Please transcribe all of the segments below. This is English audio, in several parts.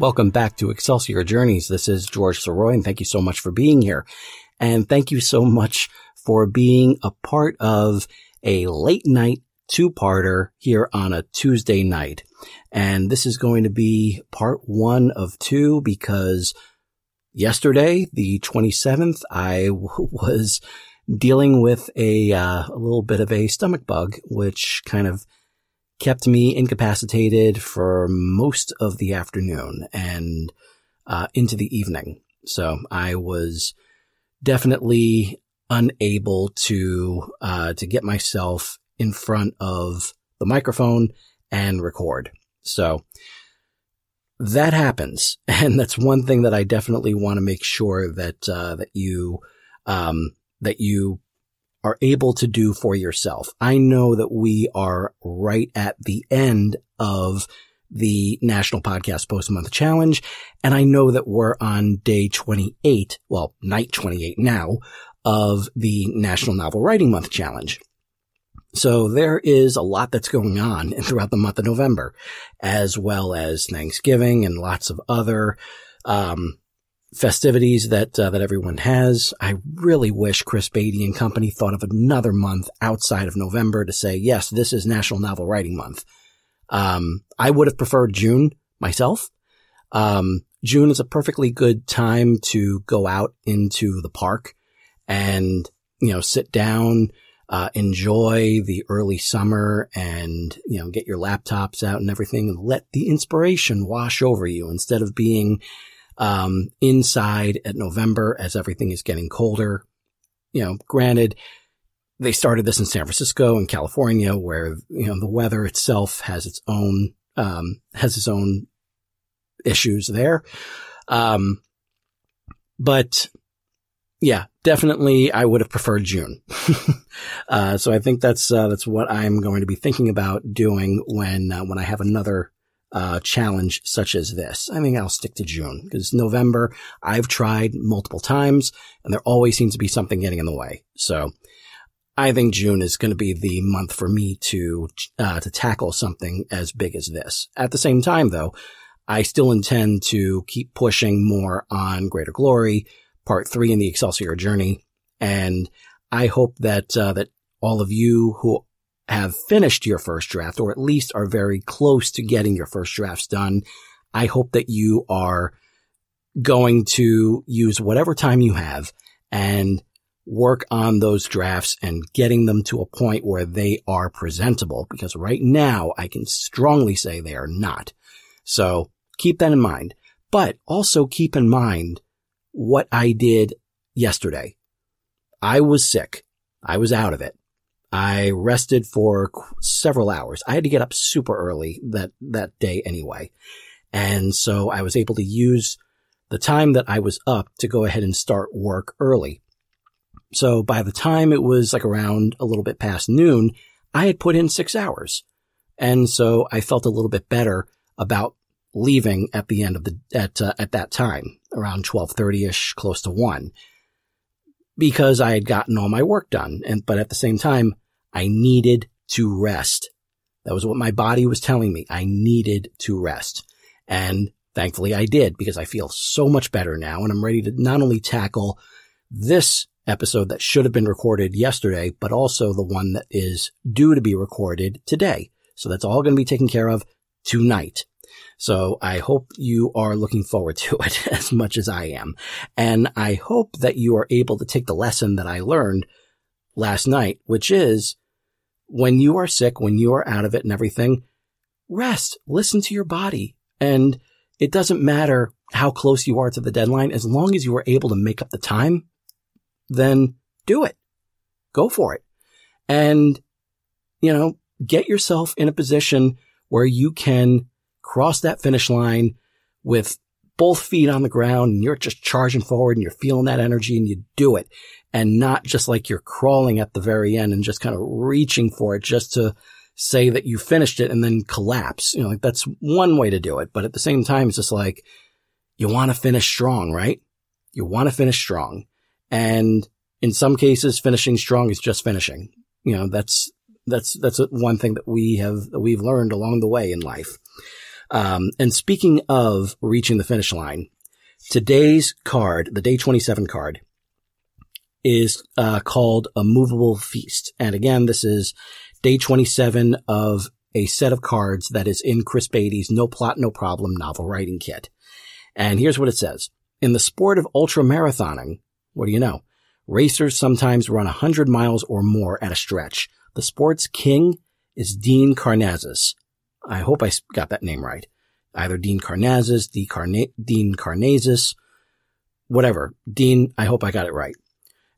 Welcome back to Excelsior Journeys. This is George Sirois, and thank you so much for being here. And thank you so much for being a part of a late night two-parter here on a Tuesday night. And this is going to be part one of two because yesterday, the 27th, I w- was dealing with a, uh, a little bit of a stomach bug, which kind of kept me incapacitated for most of the afternoon and uh, into the evening. So I was definitely unable to uh, to get myself in front of the microphone and record. So that happens, and that's one thing that I definitely want to make sure that uh, that you um, that you are able to do for yourself. I know that we are right at the end of the National Podcast Post Month Challenge, and I know that we're on day 28, well, night 28 now, of the National Novel Writing Month Challenge. So there is a lot that's going on throughout the month of November, as well as Thanksgiving and lots of other, um, festivities that uh, that everyone has. I really wish Chris Baty and company thought of another month outside of November to say, yes, this is National Novel Writing Month. Um, I would have preferred June myself. Um, June is a perfectly good time to go out into the park and, you know, sit down, uh, enjoy the early summer and, you know, get your laptops out and everything and let the inspiration wash over you instead of being, um, inside at November as everything is getting colder. You know, granted, they started this in San Francisco and California where, you know, the weather itself has its own, um, has its own issues there. Um, but yeah, definitely I would have preferred June. uh, so I think that's, uh, that's what I'm going to be thinking about doing when, uh, when I have another, uh, challenge such as this. I think I'll stick to June because November I've tried multiple times and there always seems to be something getting in the way. So I think June is going to be the month for me to, uh, to tackle something as big as this. At the same time though, I still intend to keep pushing more on Greater Glory, part three in the Excelsior journey. And I hope that, uh, that all of you who have finished your first draft or at least are very close to getting your first drafts done, I hope that you are going to use whatever time you have and work on those drafts and getting them to a point where they are presentable because right now I can strongly say they are not. So keep that in mind, but also keep in mind what I did yesterday. I was sick. I was out of it. I rested for several hours. I had to get up super early that, that day anyway. And so I was able to use the time that I was up to go ahead and start work early. So by the time it was like around a little bit past noon, I had put in six hours. And so I felt a little bit better about leaving at the end of the, at, uh, at that time, around 1230ish, close to one, because I had gotten all my work done. And, but at the same time, I needed to rest. That was what my body was telling me. I needed to rest. And thankfully I did because I feel so much better now and I'm ready to not only tackle this episode that should have been recorded yesterday, but also the one that is due to be recorded today. So that's all going to be taken care of tonight. So I hope you are looking forward to it as much as I am. And I hope that you are able to take the lesson that I learned last night, which is when you are sick, when you are out of it and everything, rest, listen to your body. And it doesn't matter how close you are to the deadline. As long as you are able to make up the time, then do it. Go for it. And, you know, get yourself in a position where you can cross that finish line with both feet on the ground and you're just charging forward and you're feeling that energy and you do it and not just like you're crawling at the very end and just kind of reaching for it just to say that you finished it and then collapse. You know, like that's one way to do it. But at the same time, it's just like you want to finish strong, right? You want to finish strong. And in some cases, finishing strong is just finishing. You know, that's, that's, that's one thing that we have, that we've learned along the way in life. Um, and speaking of reaching the finish line, today's card, the day 27 card, is uh, called a movable feast. And again, this is day 27 of a set of cards that is in Chris Baty's No Plot, No Problem novel writing kit. And here's what it says. In the sport of ultra marathoning, what do you know? Racers sometimes run 100 miles or more at a stretch. The sport's king is Dean Karnazes. I hope I got that name right. Either Dean Karnazes, Dean Karnazes, whatever. Dean, I hope I got it right.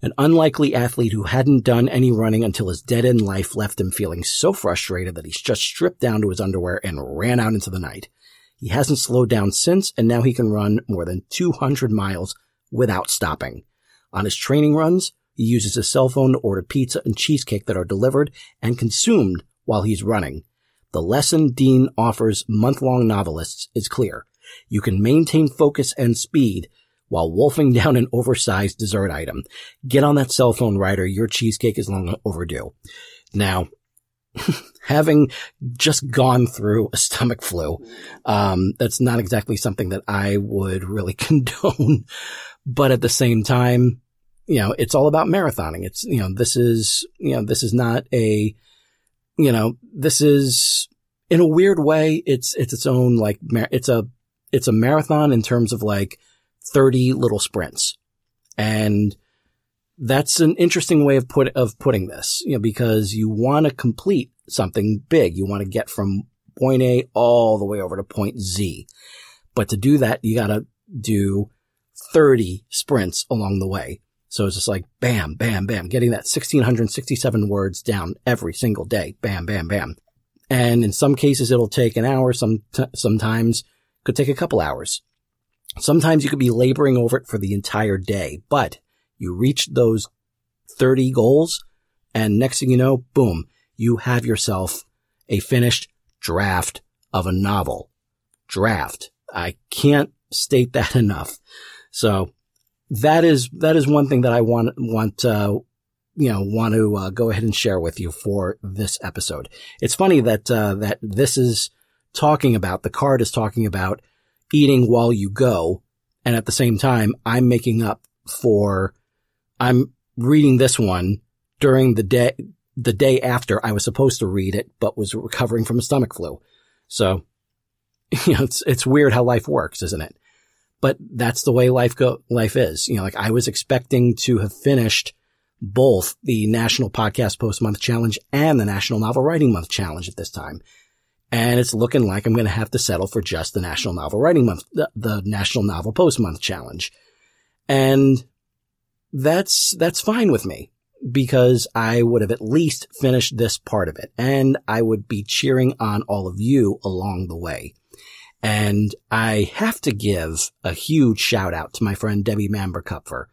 An unlikely athlete who hadn't done any running until his dead end life left him feeling so frustrated that he's just stripped down to his underwear and ran out into the night. He hasn't slowed down since, and now he can run more than 200 miles without stopping. On his training runs, he uses his cell phone to order pizza and cheesecake that are delivered and consumed while he's running. The lesson Dean offers month-long novelists is clear. You can maintain focus and speed while wolfing down an oversized dessert item. Get on that cell phone, writer. Your cheesecake is long overdue. Now, having just gone through a stomach flu, um, that's not exactly something that I would really condone. But at the same time, you know, it's all about marathoning. It's, you know, this is, you know, this is not a, you know, this is in a weird way, it's, it's its own, like, it's a, it's a marathon in terms of like 30 little sprints. And that's an interesting way of put, of putting this, you know, because you want to complete something big. You want to get from point A all the way over to point Z. But to do that, you got to do 30 sprints along the way. So it's just like bam, bam, bam, getting that 1667 words down every single day. Bam, bam, bam. And in some cases, it'll take an hour. Some, t- sometimes could take a couple hours. Sometimes you could be laboring over it for the entire day, but you reach those 30 goals and next thing you know, boom, you have yourself a finished draft of a novel. Draft. I can't state that enough. So that is, that is one thing that I want, want, uh, you know, want to uh, go ahead and share with you for this episode. It's funny that, uh, that this is talking about, the card is talking about eating while you go. And at the same time, I'm making up for, I'm reading this one during the day, the day after I was supposed to read it, but was recovering from a stomach flu. So, you know, it's, it's weird how life works, isn't it? But that's the way life go, life is. You know, like I was expecting to have finished both the National Podcast Post Month Challenge and the National Novel Writing Month Challenge at this time. And it's looking like I'm going to have to settle for just the National Novel Writing Month, the, the National Novel Post Month Challenge. And that's, that's fine with me because I would have at least finished this part of it and I would be cheering on all of you along the way. And I have to give a huge shout out to my friend Debbie Manber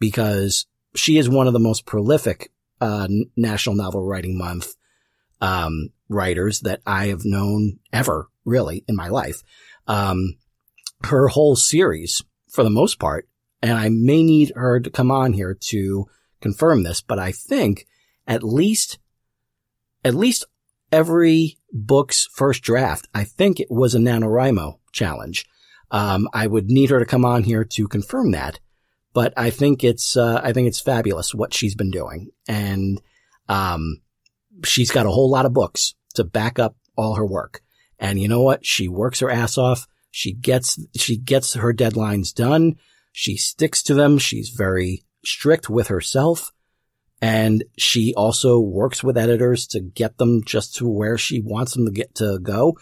because she is one of the most prolific, uh, National Novel Writing Month, um, writers that I have known ever really in my life. Um, her whole series for the most part, and I may need her to come on here to confirm this, but I think at least, at least every book's first draft, I think it was a NaNoWriMo challenge. Um, I would need her to come on here to confirm that, but I think it's, uh, I think it's fabulous what she's been doing. And, um, she's got a whole lot of books to back up all her work. And you know what? She works her ass off. She gets, she gets her deadlines done. She sticks to them. She's very strict with herself. And she also works with editors to get them just to where she wants them to get to go.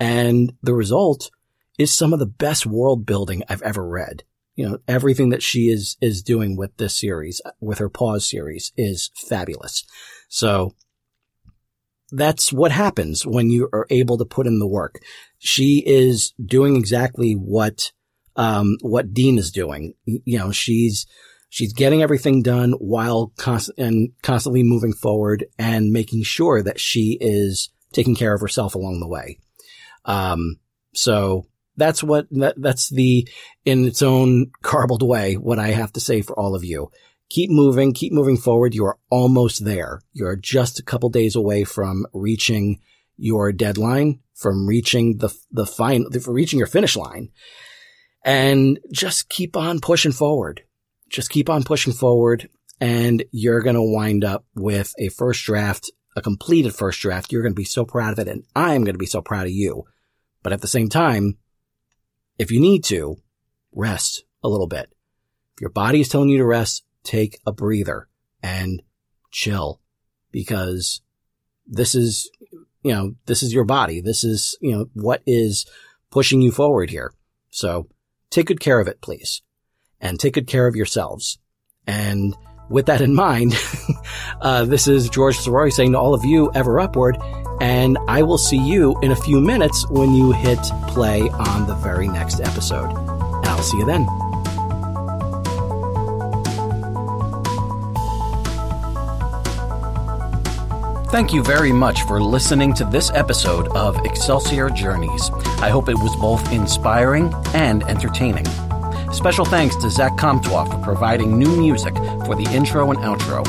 And the result is some of the best world building I've ever read. You know, everything that she is, is doing with this series, with her P.A.W.S. series is fabulous. So that's what happens when you are able to put in the work. She is doing exactly what, um, what Dean is doing. You know, she's, she's getting everything done while constant and constantly moving forward and making sure that she is taking care of herself along the way. Um, so that's what, that, that's the, in its own garbled way, what I have to say for all of you. Keep moving, keep moving forward. You are almost there. You're just a couple days away from reaching your deadline, from reaching the, the final, for reaching your finish line. And just keep on pushing forward. Just keep on pushing forward and you're going to wind up with a first draft, a completed first draft. You're going to be so proud of it and I'm going to be so proud of you. But at the same time, if you need to, rest a little bit. If your body is telling you to rest, take a breather and chill because this is, you know, this is your body. This is, you know, what is pushing you forward here. So take good care of it, please. And take good care of yourselves. And with that in mind, uh, this is George Sirois saying to all of you, ever upward, and I will see you in a few minutes when you hit play on the very next episode. And I'll see you then. Thank you very much for listening to this episode of Excelsior Journeys. I hope it was both inspiring and entertaining. Special thanks to Zach Comtois for providing new music for the intro and outro.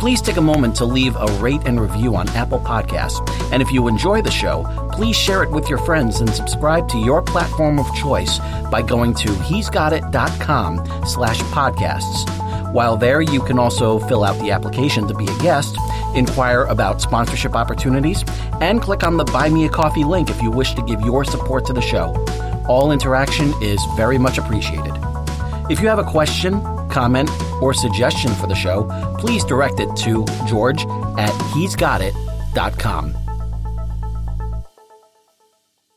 Please take a moment to leave a rate and review on Apple Podcasts. And if you enjoy the show, please share it with your friends and subscribe to your platform of choice by going to he'sgotit.com slash podcasts. While there, you can also fill out the application to be a guest, inquire about sponsorship opportunities, and click on the Buy Me a Coffee link if you wish to give your support to the show. All interaction is very much appreciated. If you have a question, comment, or suggestion for the show, please direct it to george at he'sgotit.com.